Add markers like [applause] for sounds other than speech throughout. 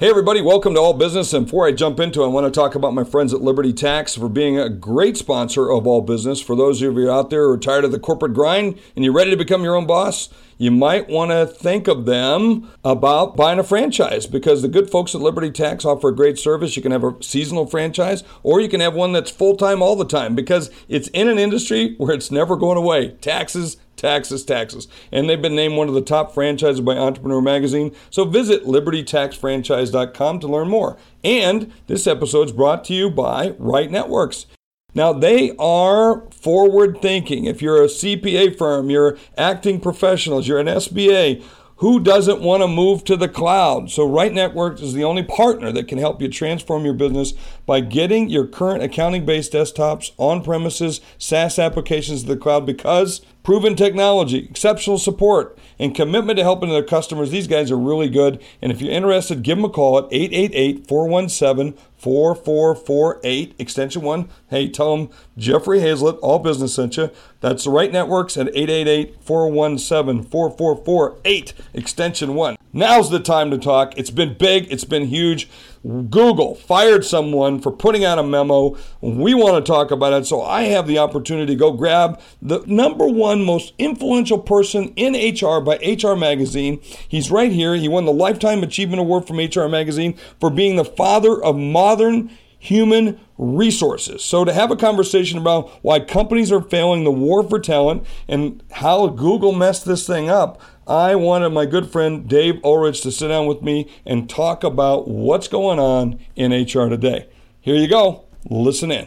Hey, everybody, welcome to All Business. And before I jump into it, I want to talk about my friends at Liberty Tax for being a great sponsor of All Business. For those of you out there who are tired of the corporate grind and you're ready to become your own boss, you might want to think of them about buying a franchise because the good folks at Liberty Tax offer a great service. You can have a seasonal franchise or you can have one that's full time all the time because it's in an industry where it's never going away. Taxes, taxes, taxes. And they've been named one of the top franchises by Entrepreneur Magazine. So visit libertytaxfranchise.com to learn more. And this episode is brought to you by Right Networks. Now, they are forward thinking. If you're a CPA firm, you're acting professionals, you're an SBA, who doesn't want to move to the cloud? So, Right Networks is the only partner that can help you transform your business by getting your current accounting based desktops, on premises, SaaS applications to the cloud because proven technology, exceptional support, and commitment to helping their customers. These guys are really good. And if you're interested, give them a call at 888 417 4448, extension 1. Hey, tell them Jeffrey Hayzlett, All Business sent you. That's the right networks at 888 417 4448, extension 1. Now's the time to talk. It's been big, it's been huge. Google fired someone for putting out a memo. We want to talk about it. So I have the opportunity to go grab the number one most influential person in HR by HR Magazine. He's right here. He won the Lifetime Achievement Award from HR Magazine for being the father of modern human resources. So, to have a conversation about why companies are failing the war for talent and how Google messed this thing up, I wanted my good friend Dave Ulrich to sit down with me and talk about what's going on in HR today. Here you go. Listen in.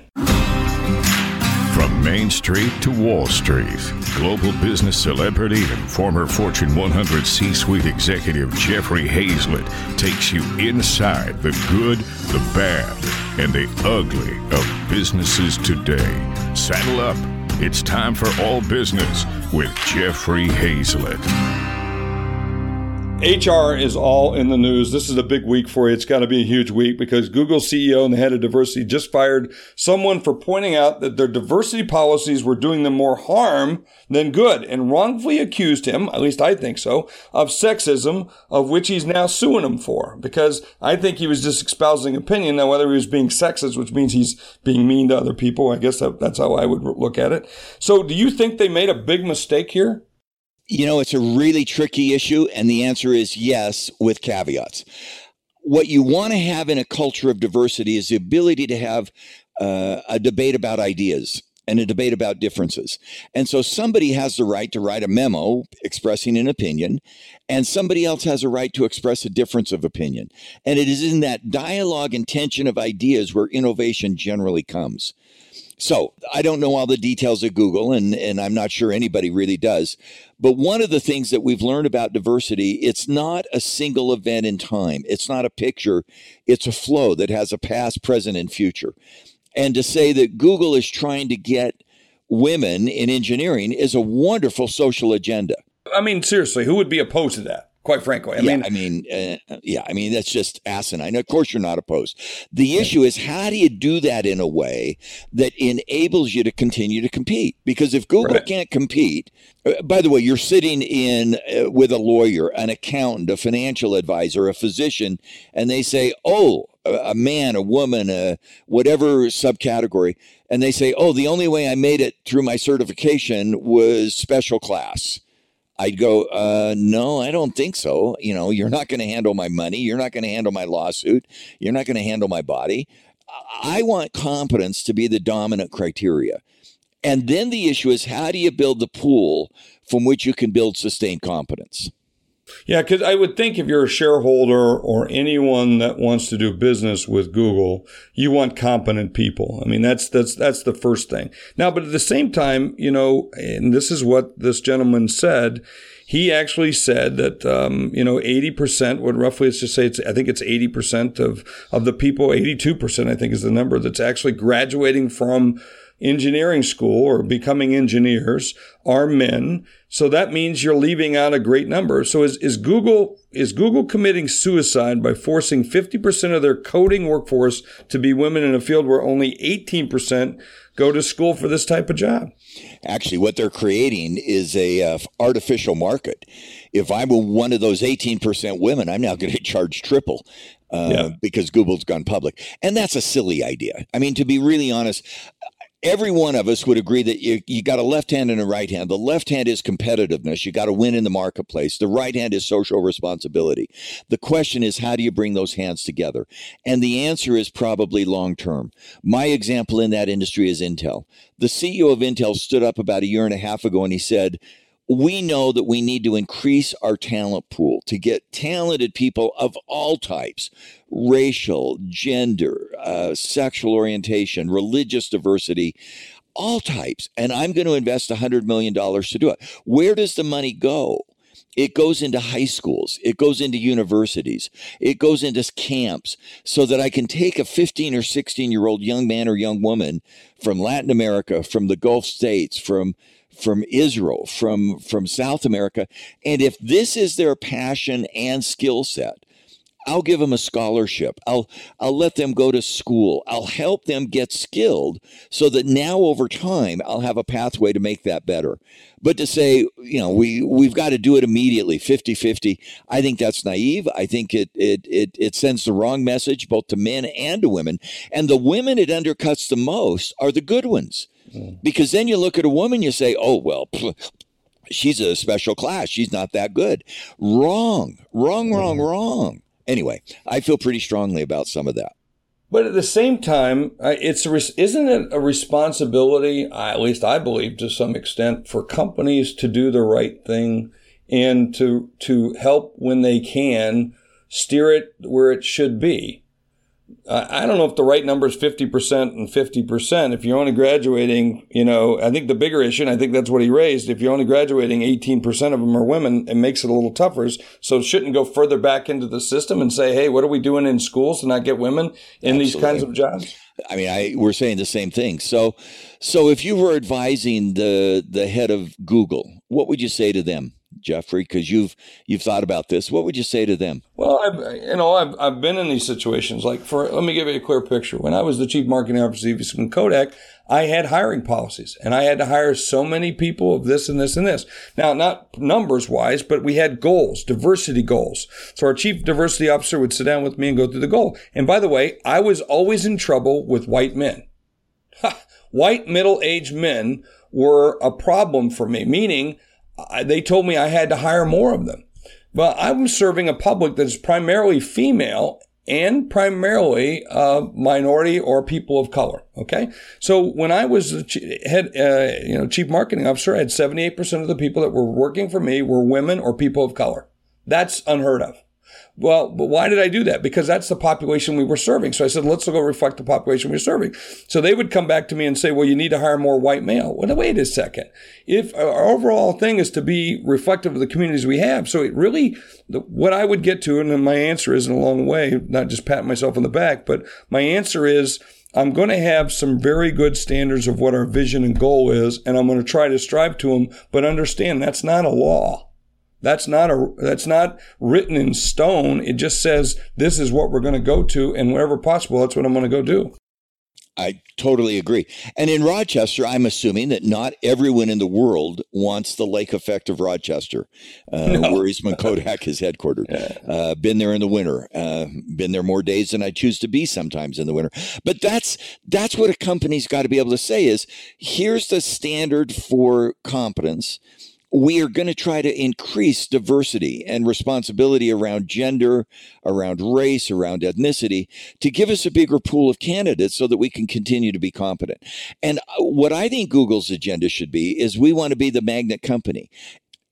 From Main Street to Wall Street, global business celebrity and former Fortune 100 C suite executive Jeffrey Hayzlett takes you inside the good, the bad, and the ugly of businesses today. Saddle up. It's time for All Business with Jeffrey Hayzlett. HR is all in the news. This is a big week for you. It's got to be a huge week because Google CEO and the head of diversity just fired someone for pointing out that their diversity policies were doing them more harm than good and wrongfully accused him, at least I think so, of sexism, of which he's now suing him for because I think he was just espousing opinion. Now, whether he was being sexist, which means he's being mean to other people, I guess that, that's how I would look at it. So do you think they made a big mistake here? You know, it's a really tricky issue, and the answer is yes, with caveats. What you want to have in a culture of diversity is the ability to have uh, a debate about ideas and a debate about differences. And so somebody has the right to write a memo expressing an opinion, and somebody else has a right to express a difference of opinion. And it is in that dialogue and tension of ideas where innovation generally comes. So I don't know all the details of Google, and, and I'm not sure anybody really does. But one of the things that we've learned about diversity, it's not a single event in time. It's not a picture. It's a flow that has a past, present, and future. And to say that Google is trying to get women in engineering is a wonderful social agenda. I mean, seriously, who would be opposed to that? Quite frankly. I yeah, mean, I mean, uh, yeah, I mean, that's just asinine. Of course, you're not opposed. The issue is how do you do that in a way that enables you to continue to compete? Because if Google right. can't compete, uh, by the way, you're sitting in uh, with a lawyer, an accountant, a financial advisor, a physician, and they say, "Oh, a man, a woman, a whatever subcategory," and they say, "Oh, the only way I made it through my certification was special class." I'd go, uh, no, I don't think so. You know, you're not going to handle my money. You're not going to handle my lawsuit. You're not going to handle my body. I want competence to be the dominant criteria. And then the issue is how do you build the pool from which you can build sustained competence? Yeah, because I would think if you're a shareholder or anyone that wants to do business with Google, you want competent people. I mean, that's that's that's the first thing. Now, but at the same time, you know, and this is what this gentleman said. He actually said that um, you know 80% would roughly let's just say it's I think it's 80% of of the people 82% I think is the number that's actually graduating from engineering school or becoming engineers are men. So that means you're leaving out a great number. So is, is Google is Google committing suicide by forcing 50% of their coding workforce to be women in a field where only 18% go to school for this type of job? Actually, what they're creating is a uh, artificial market. If I'm one of those 18% women, I'm now going [laughs] to charge triple uh, yeah. because Google's gone public. And that's a silly idea. I mean, to be really honest, every one of us would agree that you, you got a left hand and a right hand. The left hand is competitiveness. You got to win in the marketplace. The right hand is social responsibility. The question is, how do you bring those hands together? And the answer is probably long term. My example in that industry is Intel. The CEO of Intel stood up about a year and a half ago and he said, we know that we need to increase our talent pool to get talented people of all types racial, gender, uh, sexual orientation, religious diversity, all types. And I'm going to invest $100 million to do it. Where does the money go? It goes into high schools. It goes into universities. It goes into camps so that I can take a 15 or 16 year old young man or young woman from Latin America, from the Gulf states, from from Israel, from from South America, and if this is their passion and skill set, I'll give them a scholarship. I'll I'll let them go to school. I'll help them get skilled so that now over time I'll have a pathway to make that better. But to say, you know, we we've got to do it immediately, 50-50, I think that's naive. I think it it it it sends the wrong message both to men and to women. And the women it undercuts the most are the good ones. Mm. Because then you look at a woman, you say, oh, well, she's a special class. She's not that good. Wrong, wrong, wrong, mm. wrong. Anyway, I feel pretty strongly about some of that. But at the same time, it's isn't it a responsibility, at least I believe to some extent, for companies to do the right thing and to to help when they can steer it where it should be. I don't know if the right number is 50% and 50%. If you're only graduating, you know, I think the bigger issue, and I think that's what he raised, if you're only graduating 18% of them are women, it makes it a little tougher. So it shouldn't go further back into the system and say, hey, what are we doing in schools to not get women in Absolutely. these kinds of jobs? I mean, I we're saying the same thing. So, so if you were advising the the head of Google, what would you say to them? Jeffrey, because you've you've thought about this. What would you say to them? Well, I've, you know, I've, I've been in these situations. Like, for let me give you a clear picture. When I was the chief marketing officer of Kodak, I had hiring policies, and I had to hire so many people of this and this and this. Now, not numbers wise, but we had goals, diversity goals. So our chief diversity officer would sit down with me and go through the goal. And by the way, I was always in trouble with white men. white middle aged men were a problem for me, meaning I, they told me I had to hire more of them. But I'm serving a public that is primarily female and primarily uh, minority or people of color. Okay, so when I was head, uh, you know, chief marketing officer, I had 78% of the people that were working for me were women or people of color. That's unheard of. Well, but why did I do that? Because that's the population we were serving. So I said, let's go reflect the population we we're serving. So they would come back to me and say, well, you need to hire more white male. Well, wait a second. If uh, our overall thing is to be reflective of the communities we have, so it really, what I would get to, and my answer is in a long way, not just patting myself on the back, but my answer is, I'm going to have some very good standards of what our vision and goal is, and I'm going to try to strive to them, but understand that's not a law. That's not a that's not written in stone. It just says this is what we're going to go to, and wherever possible, that's what I'm going to go do. I totally agree. And in Rochester, I'm assuming that not everyone in the world wants the lake effect of Rochester, uh, [laughs] no. where Eastman Kodak is headquartered. [laughs] Uh, been there in the winter. Uh, been there more days than I choose to be sometimes in the winter. But that's that's what a company's got to be able to say is here's the standard for competence we are going to try to increase diversity and responsibility around gender, around race, around ethnicity to give us a bigger pool of candidates so that we can continue to be competent. And uh, what I think Google's agenda should be is we want to be the magnet company.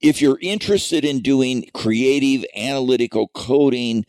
If you're interested in doing creative, analytical coding,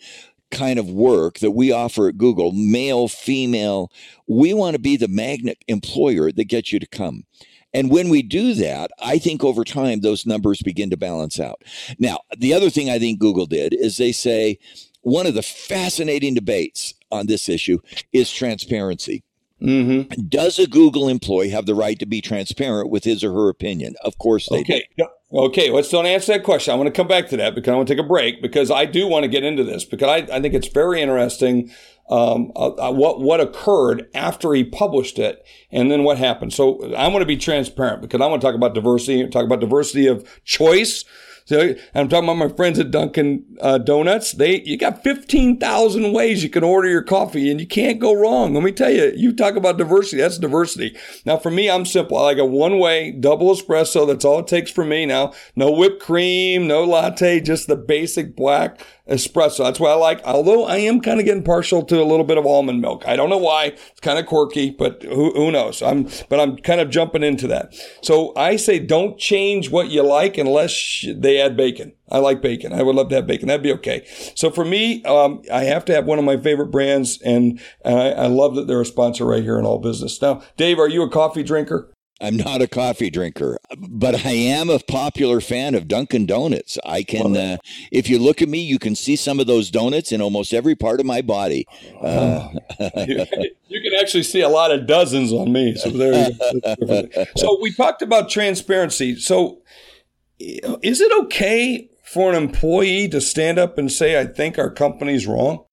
kind of work that we offer at Google, male, female, we want to be the magnet employer that gets you to come. And when we do that, I think over time those numbers begin to balance out. Now, the other thing I think Google did is they say one of the fascinating debates on this issue is transparency. Mm-hmm. Does a Google employee have the right to be transparent with his or her opinion? Of course they okay. do. Okay, let's don't answer that question. I want to come back to that because I want to take a break because I do want to get into this because I, I think it's very interesting um, uh, uh, what what occurred after he published it, and then what happened. So I want to be transparent because I want to talk about diversity, talk about diversity of choice. So I'm talking about my friends at Dunkin' uh, Donuts. They you got 15,000 ways you can order your coffee, and you can't go wrong. Let me tell you, you talk about diversity. That's diversity. Now for me, I'm simple. I like a one way double espresso. That's all it takes for me. Now, no whipped cream, no latte, just the basic black espresso. That's what I like. Although I am kind of getting partial to a little bit of almond milk. I don't know why. It's kind of quirky, but who, who knows? I'm, but I'm kind of jumping into that. So I say don't change what you like unless they add bacon. I like bacon. I would love to have bacon. That'd be okay. So for me, um, I have to have one of my favorite brands, and, and I, I love that they're a sponsor right here in All Business. Now, Dave, are you a coffee drinker? I'm not a coffee drinker, but I am a popular fan of Dunkin' Donuts. I can, uh, if you look at me, you can see some of those donuts in almost every part of my body. Uh, [laughs] you, you, can actually see a lot of dozens on me. So there you go. So we talked about transparency. So is it okay for an employee to stand up and say, I think our company's wrong?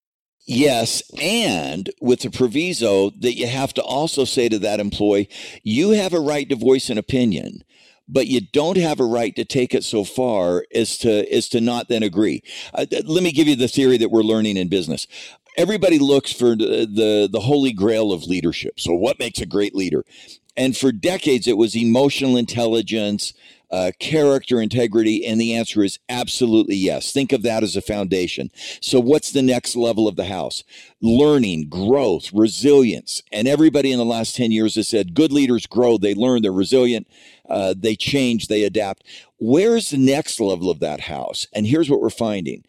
Yes, and with the proviso that you have to also say to that employee, you have a right to voice an opinion, but you don't have a right to take it so far as to as to not then agree. Uh, let me give you the theory that we're learning in business. Everybody looks for the, the the holy grail of leadership. So what makes a great leader? And for decades it was emotional intelligence, uh, character integrity? And the answer is absolutely yes. Think of that as a foundation. So, what's the next level of the house? Learning, growth, resilience. And everybody in the last 10 years has said good leaders grow, they learn, they're resilient, uh, they change, they adapt. Where's the next level of that house? And here's what we're finding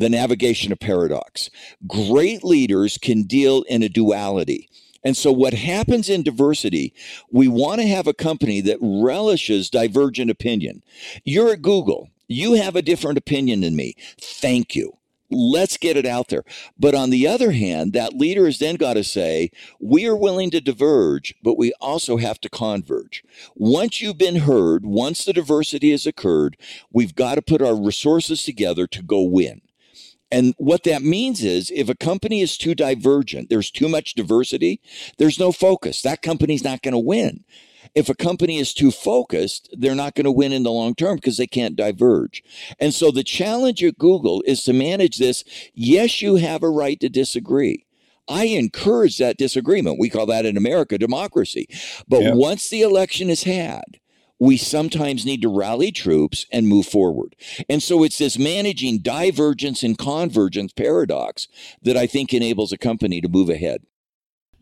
the navigation of paradox. Great leaders can deal in a duality. And so, what happens in diversity, we want to have a company that relishes divergent opinion. You're at Google, you have a different opinion than me. Thank you. Let's get it out there. But on the other hand, that leader has then got to say, we are willing to diverge, but we also have to converge. Once you've been heard, once the diversity has occurred, we've got to put our resources together to go win. And what that means is if a company is too divergent, there's too much diversity, there's no focus. That company's not going to win. If a company is too focused, they're not going to win in the long term because they can't diverge. And so the challenge at Google is to manage this. Yes, you have a right to disagree. I encourage that disagreement. We call that in America democracy. But yeah. once the election is had, we sometimes need to rally troops and move forward. And so it's this managing divergence and convergence paradox that I think enables a company to move ahead.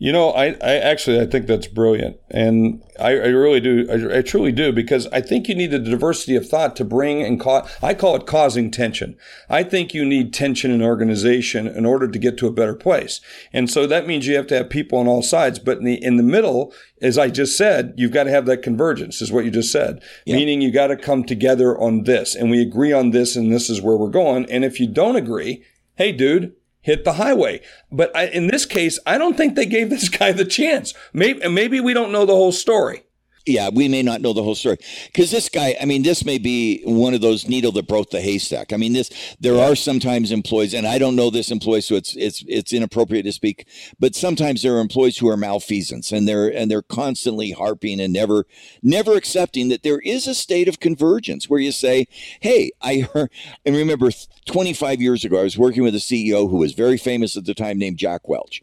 You know, I, I actually I think that's brilliant, and I, I really do. I, I, truly do because I think you need a diversity of thought to bring and cause. I call it causing tension. I think you need tension in organization in order to get to a better place, and so that means you have to have people on all sides. But in the in the middle, as I just said, you've got to have that convergence. Is what you just said, meaning you got to come together on this, and we agree on this, and this is where we're going. And if you don't agree, hey, dude, hit the highway. But I, in this case, I don't think they gave this [laughs] guy the chance. Maybe, maybe we don't know the whole story yeah, we may not know the whole story because this guy. I mean, this may be one of those needle that broke the haystack. I mean, this there yeah. are sometimes employees, and I don't know this employee, so it's it's it's inappropriate to speak. But sometimes there are employees who are malfeasance, and they're and they're constantly harping and never never accepting that there is a state of convergence where you say, "Hey, I [laughs] heard." And remember, 25 years ago, I was working with a CEO who was very famous at the time, named Jack Welch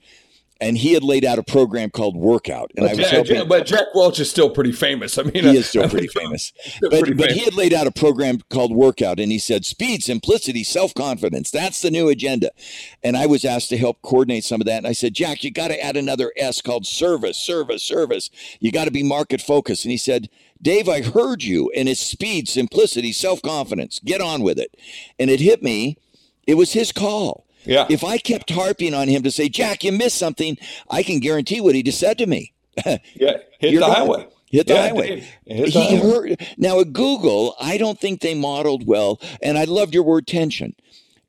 and he had laid out a program called Workout. And but I was Jack, hoping, but Jack Welch is still pretty famous. I mean, he is still [laughs] pretty famous. [laughs] Still but, pretty but famous. he had laid out a program called Workout, and he said speed, simplicity, self confidence. That's the new agenda. And I was asked to help coordinate some of that. And I said, Jack, you got to add another S called service, service, service. You got to be market focused. And he said, Dave, I heard you, and it's speed, simplicity, self confidence. Get on with it. And it hit me. It was his call. Yeah. If I kept harping on him to say, Jack, you missed something, I can guarantee what he just said to me. [laughs] yeah, hit the highway. Hit the yeah, highway. Hit the he highway. heard. Now at Google, I don't think they modeled well, and I loved your word tension.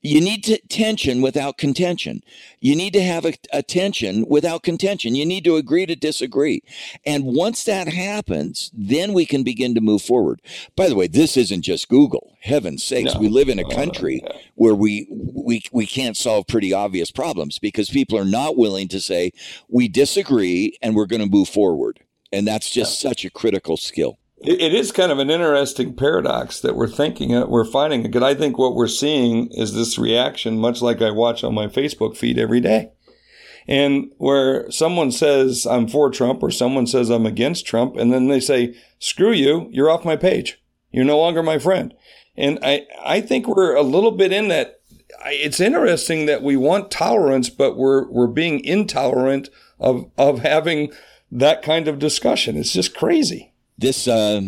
You need to, tension without contention. You need to have a, a, tension without contention. You need to agree to disagree. And once that happens, then we can begin to move forward. By the way, this isn't just Google. Heaven's sakes, no. we live in a country where we, we, we can't solve pretty obvious problems because people are not willing to say, we disagree and we're going to move forward. And that's just such a critical skill. It, it is kind of an interesting paradox that we're thinking, uh, we're finding. Because I think what we're seeing is this reaction, much like I watch on my Facebook feed every day. And where someone says I'm for Trump or someone says I'm against Trump, and then they say, screw you, you're off my page. You're no longer my friend. And I, I think we're a little bit in that. It's interesting that we want tolerance, but we're, we're being intolerant of, of having that kind of discussion. It's just crazy this uh,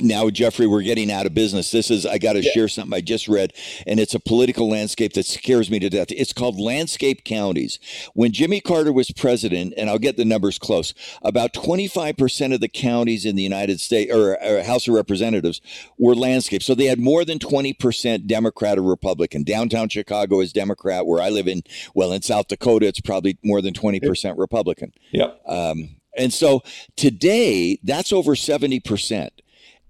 now jeffrey we're getting out of business. This is i got to yeah. share something i just read and it's a political landscape that scares me to death. It's called landslide counties. When jimmy carter was president and i'll get the numbers close about 25% of the counties in the united states or, or house of representatives were landscape so they had more than 20% democrat or republican. Downtown chicago is democrat. Where i live in well in south dakota it's probably more than 20% republican. Yep. Um, and so today, that's over 70%.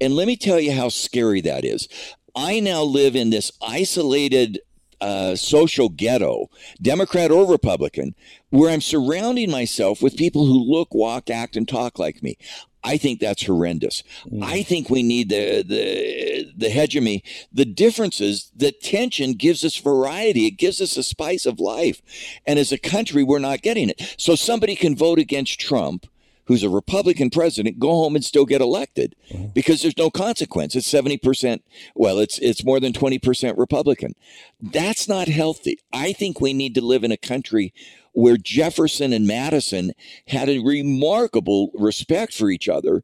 And let me tell you how scary that is. I now live in this isolated uh, social ghetto, Democrat or Republican, where I'm surrounding myself with people who look, walk, act, and talk like me. I think that's horrendous. Mm. I think we need the the the hegemony. The differences, the tension gives us variety. It gives us a spice of life. And as a country, we're not getting it. So somebody can vote against Trump who's a Republican president go home and still get elected because there's no consequence. It's 70%, well, it's it's more than 20% Republican. That's not healthy. I think we need to live in a country where Jefferson and Madison had a remarkable respect for each other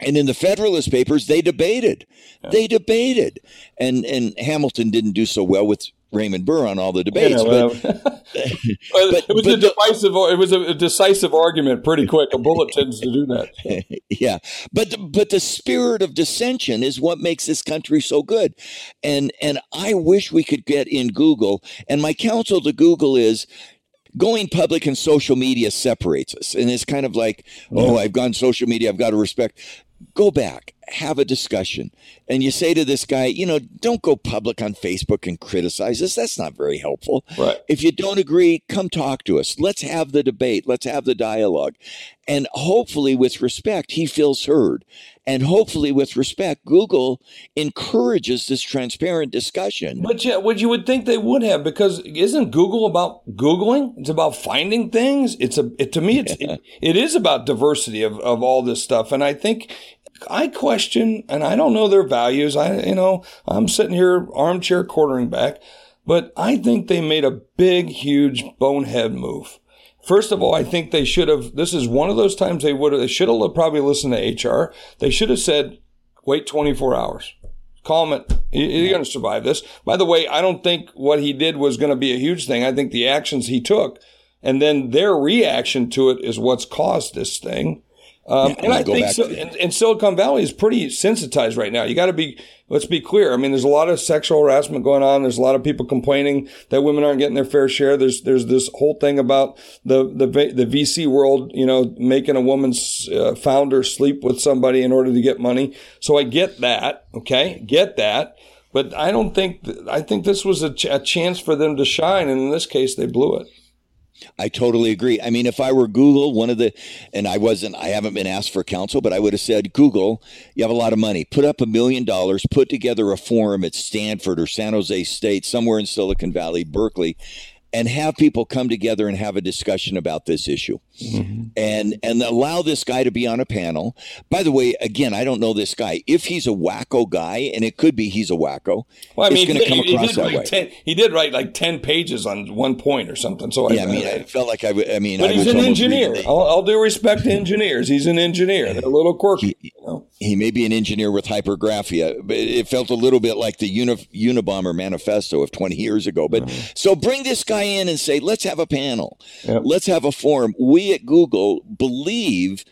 and in the Federalist Papers, they debated. Yeah. They debated, and and Hamilton didn't do so well with Raymond Burr on all the debates. but, um, [laughs] but, it was a divisive. It was a decisive argument pretty quick. A bullet tends to do that. [laughs] yeah, but the, but the spirit of dissension is what makes this country so good, and and I wish we could get in Google. And my counsel to Google is going public and social media separates us. And it's kind of like, oh, I've gone social media, I've got to respect go back, have a discussion. And you say to this guy, you know, don't go public on Facebook and criticize us. That's not very helpful. Right. If you don't agree, come talk to us. Let's have the debate. Let's have the dialogue. And hopefully, with respect, he feels heard. And hopefully, with respect, Google encourages this transparent discussion. But yeah, what you would think they would have, because isn't Google about Googling? It's about finding things. It's a, it, to me, it's, it, [laughs] it is about diversity of, of all this stuff. And I think I question, and I don't know their values. I, you know, I'm sitting here armchair quartering back, but I think they made a big, huge bonehead move. First of all, I think they should have. This is one of those times they would have. They should have probably listened to HR. They should have said, "Wait 24 hours." Calm it. You're going to survive this. By the way, I don't think what he did was going to be a huge thing. I think the actions he took and then their reaction to it is what's caused this thing. Um, yeah, and I think so, and, and, Silicon Valley is pretty sensitized right now. You got to be, let's be clear. I mean, there's a lot of sexual harassment going on. There's a lot of people complaining that women aren't getting their fair share. There's, there's this whole thing about the, the, the VC world, you know, making a woman's uh, founder sleep with somebody in order to get money. So I get that. Okay. Get that. But I don't think, I think this was a, ch- a chance for them to shine. And in this case, they blew it. I totally agree. I mean, if I were Google, one of the, and I wasn't, I haven't been asked for counsel, but I would have said, Google, you have a lot of money. Put up a million dollars, put together a forum at Stanford or San Jose State, somewhere in Silicon Valley, Berkeley, and have people come together and have a discussion about this issue mm-hmm. and and allow this guy to be on a panel by the way again i don't know this guy if he's a wacko guy and it could be he's a wacko well i mean he, he, he, did write 10, he did write like 10 pages on one point or something so yeah i, I mean i felt like i, I mean but I he's an engineer I'll, I'll, do respect to engineers he's an engineer they're a little quirky he, you know? he may be an engineer with hypergraphia but it felt a little bit like the Uni- unabomber manifesto of 20 years ago but mm-hmm. so bring this guy in and say, let's have a panel. Yep. Let's have a forum. We at Google believe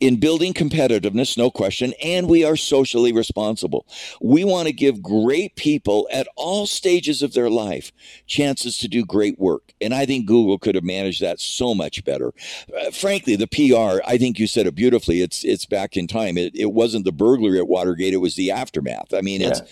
in building competitiveness, no question, and we are socially responsible. We want to give great people at all stages of their life chances to do great work. And I think Google could have managed that so much better. Uh, frankly, the PR, I think you said it beautifully. It's it's back in time. It, it wasn't the burglary at Watergate, it was the aftermath. I mean, yeah. it's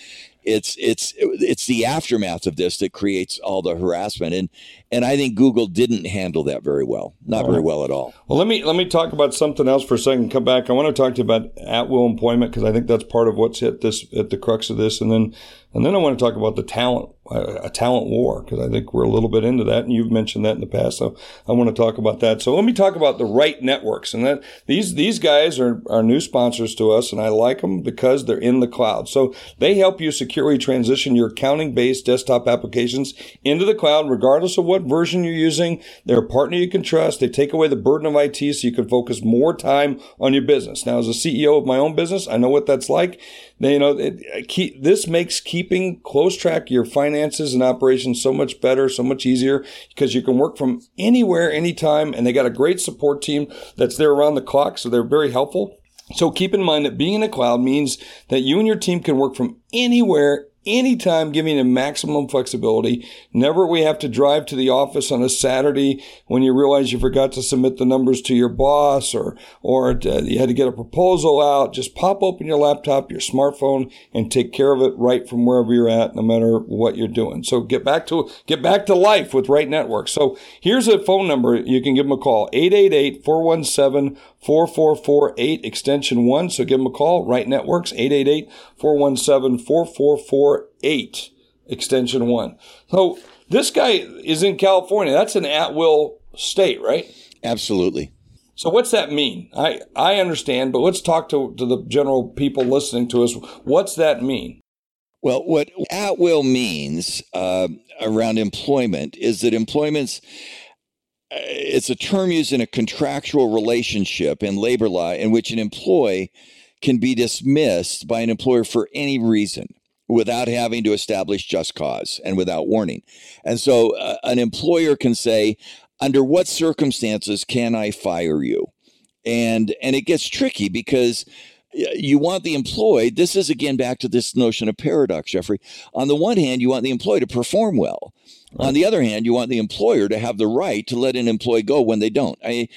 it's it's it's the aftermath of this that creates all the harassment and And I think Google didn't handle that very well, not very well at all. Well, let me let me talk about something else for a second. Come back. I want to talk to you about at will employment because I think that's part of what's hit this at the crux of this, and then and then I want to talk about the talent, uh, a talent war, because I think we're a little bit into that, and you've mentioned that in the past. So I want to talk about that. So let me talk about the right networks, and that these these guys are are new sponsors to us, and I like them because they're in the cloud. So they help you securely transition your accounting based desktop applications into the cloud, regardless of what version you're using. They're a partner you can trust. They take away the burden of IT, so you can focus more time on your business. Now, as a CEO of my own business, I know what that's like. They, you know, it, keep, this makes keeping close track of your finances and operations so much better, so much easier because you can work from anywhere, anytime. And they got a great support team that's there around the clock. So they're very helpful. So keep in mind that being in the cloud means that you and your team can work from anywhere, anytime giving them maximum flexibility. Never we have to drive to the office on a Saturday when you realize you forgot to submit the numbers to your boss or, or uh, you had to get a proposal out. Just pop open your laptop, your smartphone and take care of it right from wherever you're at, no matter what you're doing. So get back to, get back to life with Right Network. So here's a phone number. You can give them a call, 888 417 4448 extension 1. So give them a call, Right Networks, 888 417 4448 extension 1. So this guy is in California. That's an at will state, right? Absolutely. So what's that mean? I, I understand, but let's talk to, to the general people listening to us. What's that mean? Well, what at will means uh, around employment is that employment's it's a term used in a contractual relationship in labor law in which an employee can be dismissed by an employer for any reason without having to establish just cause and without warning. And so uh, an employer can say, under what circumstances can I fire you? And and it gets tricky because you want the employee. this is again back to this notion of paradox jeffrey on the one hand you want the employee to perform well right. on the other hand you want the employer to have the right to let an employee go when they don't I,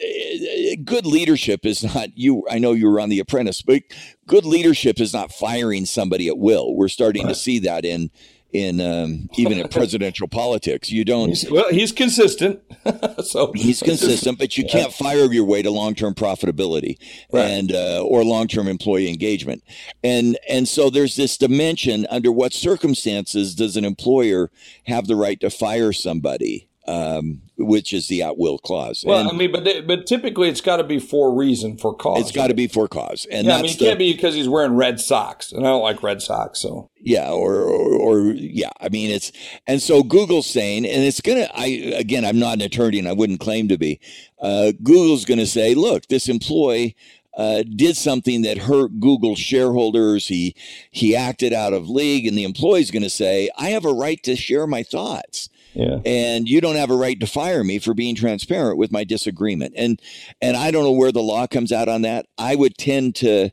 eh, good leadership is not you i know you were on the apprentice but good leadership is not firing somebody at will we're starting right. to see that in in um, even in [laughs] presidential politics. You don't. He's, well, he's consistent. [laughs] so he's consistent, but you can't fire your way to long term profitability right. and uh, or long term employee engagement. And and so there's this dimension. Under what circumstances does an employer have the right to fire somebody? Um, which is the at will clause. Well, and I mean, but they, but typically it's got to be for reason, for cause. It's got to be for cause, and yeah, I mean, it the, can't be because he's wearing red socks, and I don't like red socks, so yeah, or, or, or yeah, I mean, it's and so Google's saying, and it's gonna. I again, I'm not an attorney, and I wouldn't claim to be. Uh, Google's going to say, look, this employee. Uh, did something that hurt Google shareholders. He he acted out of league, and the employee's going to say, "I have a right to share my thoughts." Yeah. And you don't have a right to fire me for being transparent with my disagreement. And and I don't know where the law comes out on that. I would tend to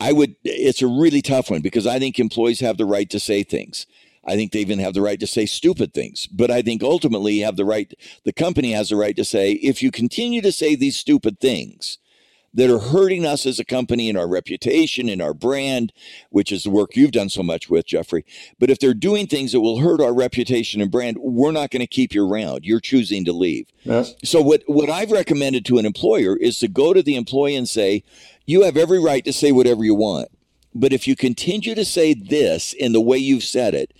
I would it's a really tough one because I think employees have the right to say things. I think they even have the right to say stupid things. But I think ultimately you have the right the company has the right to say if you continue to say these stupid things, that are hurting us as a company and our reputation and our brand, which is the work you've done so much with, Jeffrey. But if they're doing things that will hurt our reputation and brand, we're not going to keep you around. You're choosing to leave. Yes. So what, what I've recommended to an employer is to go to the employee and say, you have every right to say whatever you want. But if you continue to say this in the way you've said it,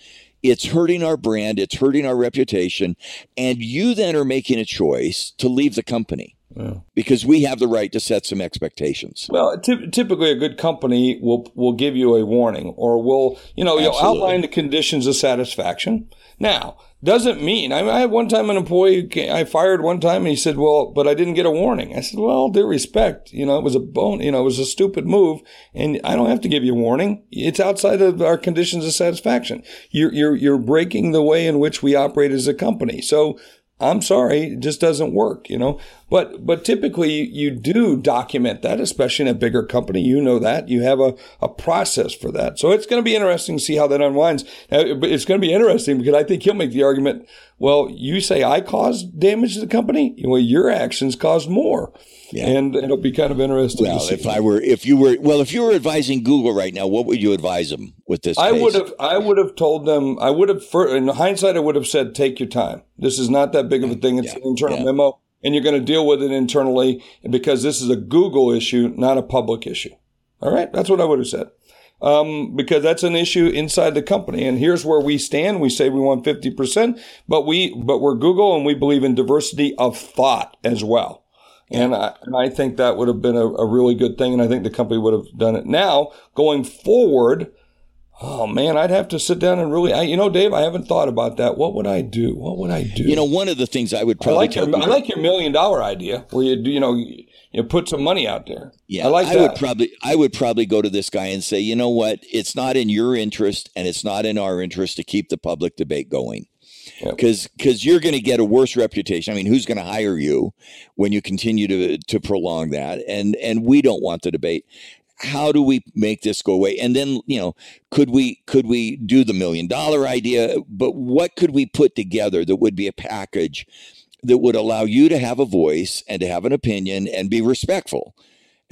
it's hurting our brand, it's hurting our reputation, and you then are making a choice to leave the company. Yeah. Because we have the right to set some expectations. Well, t- typically a good company will will give you a warning or will you know you'll outline the conditions of satisfaction. Now, doesn't mean I, I had one time an employee I fired one time and he said, "Well, but I didn't get a warning." I said, "Well, due respect, you know, it was a bone, you know, it was a stupid move, and I don't have to give you a warning. It's outside of our conditions of satisfaction. You're you're you're breaking the way in which we operate as a company. So I'm sorry, it just doesn't work, you know. But but typically you do document that, especially in a bigger company. You know that you have a, a process for that. So it's going to be interesting to see how that unwinds. It's going to be interesting because I think he'll make the argument. Well, you say I caused damage to the company. Well, your actions caused more. Yeah. And it'll be kind of interesting. Well, if I were, if you were, well, if you were advising Google right now, what would you advise them with this? I would have, I would have told them, I would have, for, in hindsight, I would have said, take your time. This is not that big of a thing. It's yeah. an internal yeah. memo and you're going to deal with it internally because this is a Google issue, not a public issue. All right. That's what I would have said um, because that's an issue inside the company. And here's where we stand. We say we want 50%, but we, but we're Google and we believe in diversity of thought as well. And I, and I think that would have been a, a really good thing. And I think the company would have done it. Now, going forward, Oh man, I'd have to sit down and really, I, you know, Dave, I haven't thought about that. What would I do? What would I do? You know, one of the things I would probably I like, your, I like your million dollar idea where you, do, you know, you put some money out there. Yeah, I like I would probably I would probably go to this guy and say, you know what, it's not in your interest and it's not in our interest to keep the public debate going. Because yep. because you're going to get a worse reputation. I mean, who's going to hire you when you continue to to prolong that? And and we don't want the debate. How do we make this go away? And then you know, could we could we do the million dollar idea? But what could we put together that would be a package that would allow you to have a voice and to have an opinion and be respectful.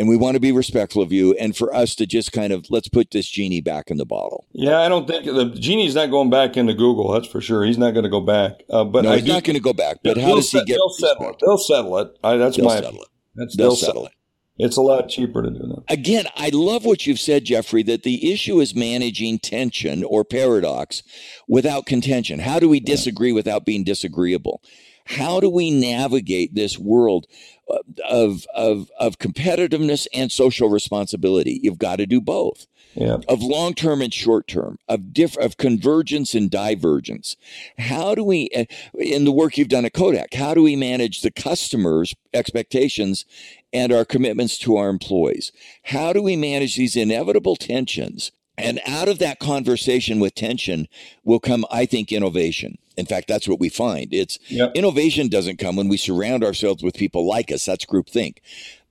And we want to be respectful of you and for us to just kind of let's put this genie back in the bottle. Yeah, I don't think the genie's not going back into Google. That's for sure. He's not going to go back. Uh, but no, I he's do, not going to go back. But how does he get? They'll settle it. They'll settle it. I, that's they'll my. Settle it. That's, they'll, they'll settle it. It's a lot cheaper to do that. Again, I love what you've said, Jeffrey, that the issue is managing tension or paradox without contention. How do we disagree without being disagreeable? How do we navigate this world uh, of, of, of competitiveness and social responsibility? You've got to do both. Yeah. Of long term and short term, of diff- of convergence and divergence. How do we, uh, in the work you've done at Kodak, how do we manage the customers' expectations and our commitments to our employees? How do we manage these inevitable tensions and out of that conversation with tension will come, I think, innovation. In fact, that's what we find. It's yep. innovation doesn't come when we surround ourselves with people like us. That's groupthink.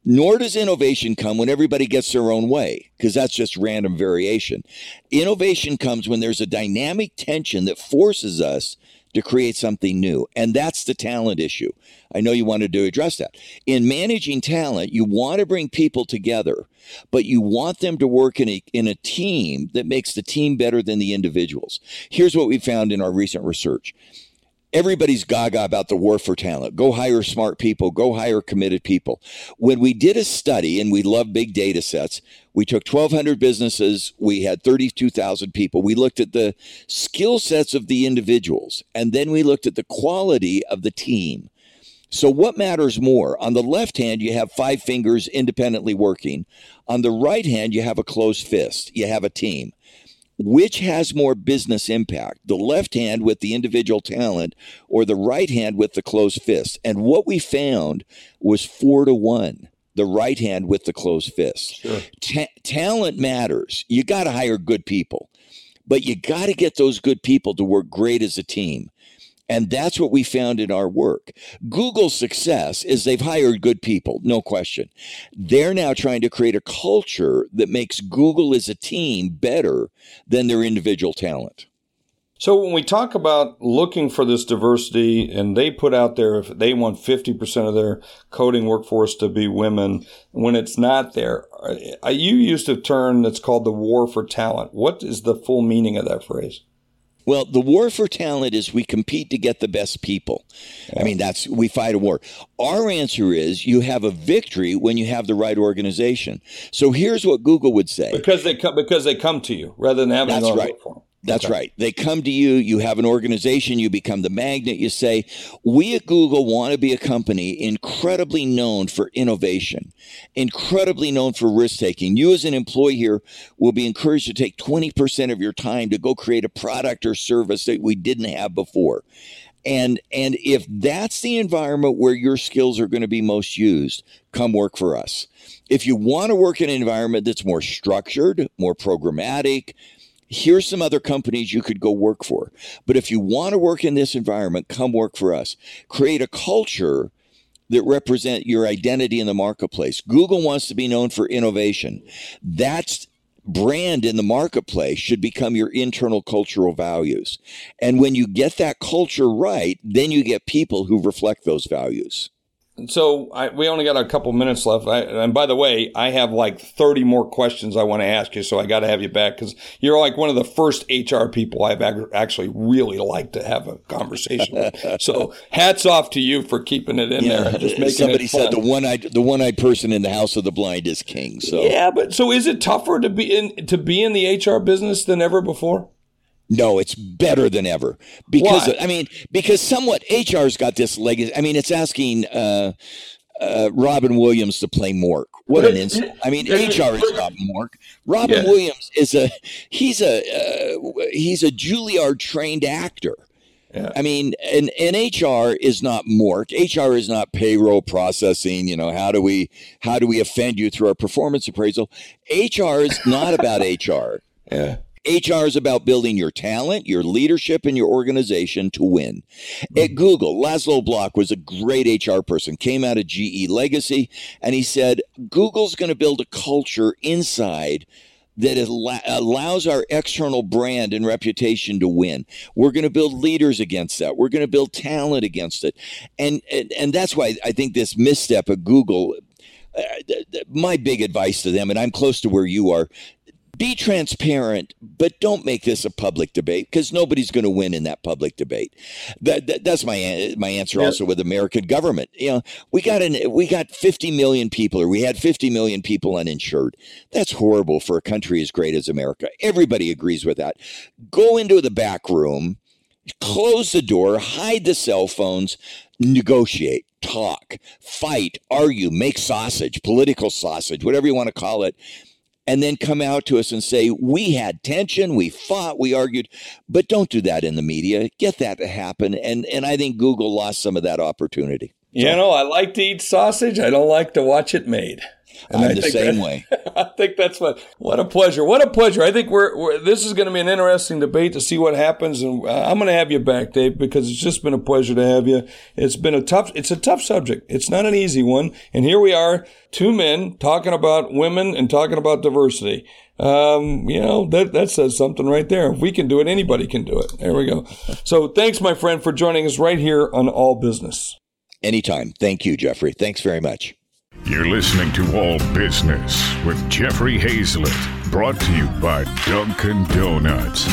Nor does innovation come when everybody gets their own way, because that's just random variation. Innovation comes when there's a dynamic tension that forces us to create something new. And that's the talent issue. I know you wanted to address that. In managing talent, you want to bring people together, but you want them to work in a, in a team that makes the team better than the individuals. Here's what we found in our recent research everybody's gaga about the war for talent. Go hire smart people, go hire committed people. When we did a study, and we love big data sets, we took 1,200 businesses, we had 32,000 people. We looked at the skill sets of the individuals, and then we looked at the quality of the team. So, what matters more? On the left hand, you have five fingers independently working. On the right hand, you have a closed fist. You have a team which has more business impact the left hand with the individual talent or the right hand with the closed fist? And what we found was four to one the right hand with the closed fist. Sure. Ta- talent matters. You got to hire good people but you got to get those good people to work great as a team and that's what we found in our work. Google's success is they've hired good people, no question. They're now trying to create a culture that makes Google as a team better than their individual talent. So when we talk about looking for this diversity, and they put out there if they want 50% of their coding workforce to be women, when it's not there, uh, you used a term that's called the war for talent. What is the full meaning of that phrase? Well, the war for talent is we compete to get the best people. Yeah. I mean, that's we fight a war. Our answer is you have a victory when you have the right organization. So here's what Google would say: because they come because they come to you rather than having that's right. for them. That's okay. right. They come to you, you have an organization, you become the magnet. You say, We at Google want to be a company incredibly known for innovation, incredibly known for risk taking. You, as an employee here, will be encouraged to take 20% of your time to go create a product or service that we didn't have before. And, and if that's the environment where your skills are going to be most used, come work for us. If you want to work in an environment that's more structured, more programmatic, here's some other companies you could go work for. But if you want to work in this environment, come work for us. Create a culture that represent your identity in the marketplace. Google wants to be known for innovation. That's brand in the marketplace should become your internal cultural values. And when you get that culture right, then you get people who reflect those values. So I, we only got a couple minutes left. I, and by the way, I have like 30 more questions I want to ask you. So I got to have you back because you're like one of the first HR people I've actually really liked to have a conversation with. [laughs] So hats off to you for keeping it in yeah, there. Just making somebody said the one eyed the one eyed person in the house of the blind is king. So yeah, but so is it tougher to be in to be in the HR business than ever before? No, it's better than ever because Why? I mean because somewhat HR's got this legacy. I mean, it's asking uh, uh, Robin Williams to play Mork. What an insult! I mean, HR is Robin Mork. Robin yeah. Williams is a he's a uh, he's a Juilliard trained actor. Yeah. I mean, and, and HR is not Mork. HR is not payroll processing. You know, how do we how do we offend you through our performance appraisal? HR is not about [laughs] HR. Yeah. HR is about building your talent, your leadership, and your organization to win. Mm-hmm. At Google, Laszlo Bock was a great HR person, came out of GE Legacy, and he said, Google's going to build a culture inside that allows our external brand and reputation to win. We're going to build leaders against that. We're going to build talent against it. And, and, and that's why I think this misstep of Google uh, my big advice to them, and I'm close to where you are, be transparent, but don't make this a public debate because nobody's going to win in that public debate. That, that that's my my answer. Yeah. Also, with American government, you know, we got an we got 50 million people, or we had 50 million people uninsured. That's horrible for a country as great as America. Everybody agrees with that. Go into the back room, close the door, hide the cell phones, negotiate, talk, fight, argue, make sausage, political sausage, whatever you want to call it and then come out to us and say, we had tension, we fought, we argued, but don't do that in the media. Get that to happen. And, and I think Google lost some of that opportunity. You know, I like to eat sausage. I don't like to watch it made. And I'm the same that, way. [laughs] I think that's what. What a pleasure! What a pleasure! I think we're, we're this is going to be an interesting debate to see what happens, and I'm going to have you back, Dave, because it's just been a pleasure to have you. It's been a tough. It's a tough subject. It's not an easy one, and here we are, two men talking about women and talking about diversity. Um, you know that that says something right there. If we can do it, anybody can do it. There we go. [laughs] So thanks, my friend, for joining us right here on All Business. Anytime. Thank you, Jeffrey. Thanks very much. You're listening to All Business with Jeffrey Hayzlett, brought to you by Dunkin' Donuts.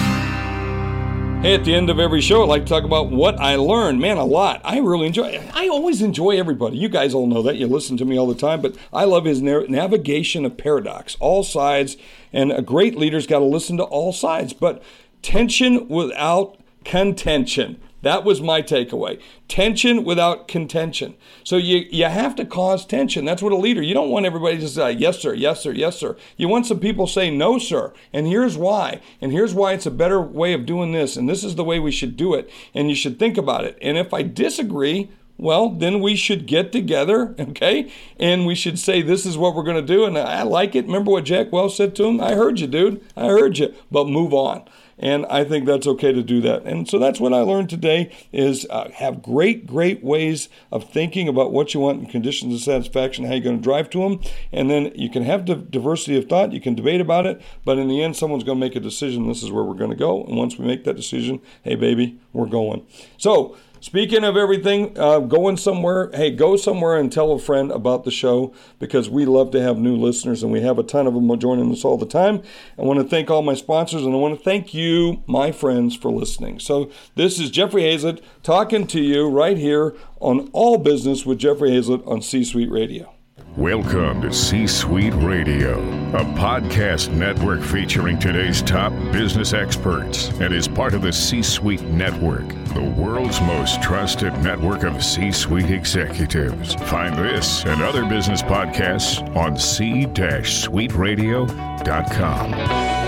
Hey, at the end of every show, I like to talk about what I learned. Man, a lot. I really enjoy it. I always enjoy everybody. You guys all know that. You listen to me all the time, but I love his navigation of paradox, all sides. And a great leader's got to listen to all sides, but tension without contention. That was my takeaway. Tension without contention. So you, you have to cause tension. That's what a leader, you don't want everybody to say, yes, sir, yes, sir, yes, sir. You want some people say, no, sir. And here's why. And here's why it's a better way of doing this. And this is the way we should do it. And you should think about it. And if I disagree, well, then we should get together, [laughs] okay? And we should say, this is what we're going to do. And I like it. Remember what Jack Welch said to him? I heard you, dude. I heard you. But move on. And I think that's okay to do that. And so that's what I learned today is uh, have great, great ways of thinking about what you want and conditions of satisfaction, how you're going to drive to them. And then you can have the diversity of thought. You can debate about it. But in the end, someone's going to make a decision. This is where we're going to go. And once we make that decision, hey, baby, we're going. So, Speaking of everything, uh, going somewhere, hey, go somewhere and tell a friend about the show because we love to have new listeners and we have a ton of them joining us all the time. I want to thank all my sponsors and I want to thank you, my friends, for listening. So, this is Jeffrey Hayzlett talking to you right here on All Business with Jeffrey Hayzlett on C Suite Radio. Welcome to C Suite Radio, a podcast network featuring today's top business experts and is part of the C Suite Network, the world's most trusted network of C Suite executives. Find this and other business podcasts on c-suiteradio.com.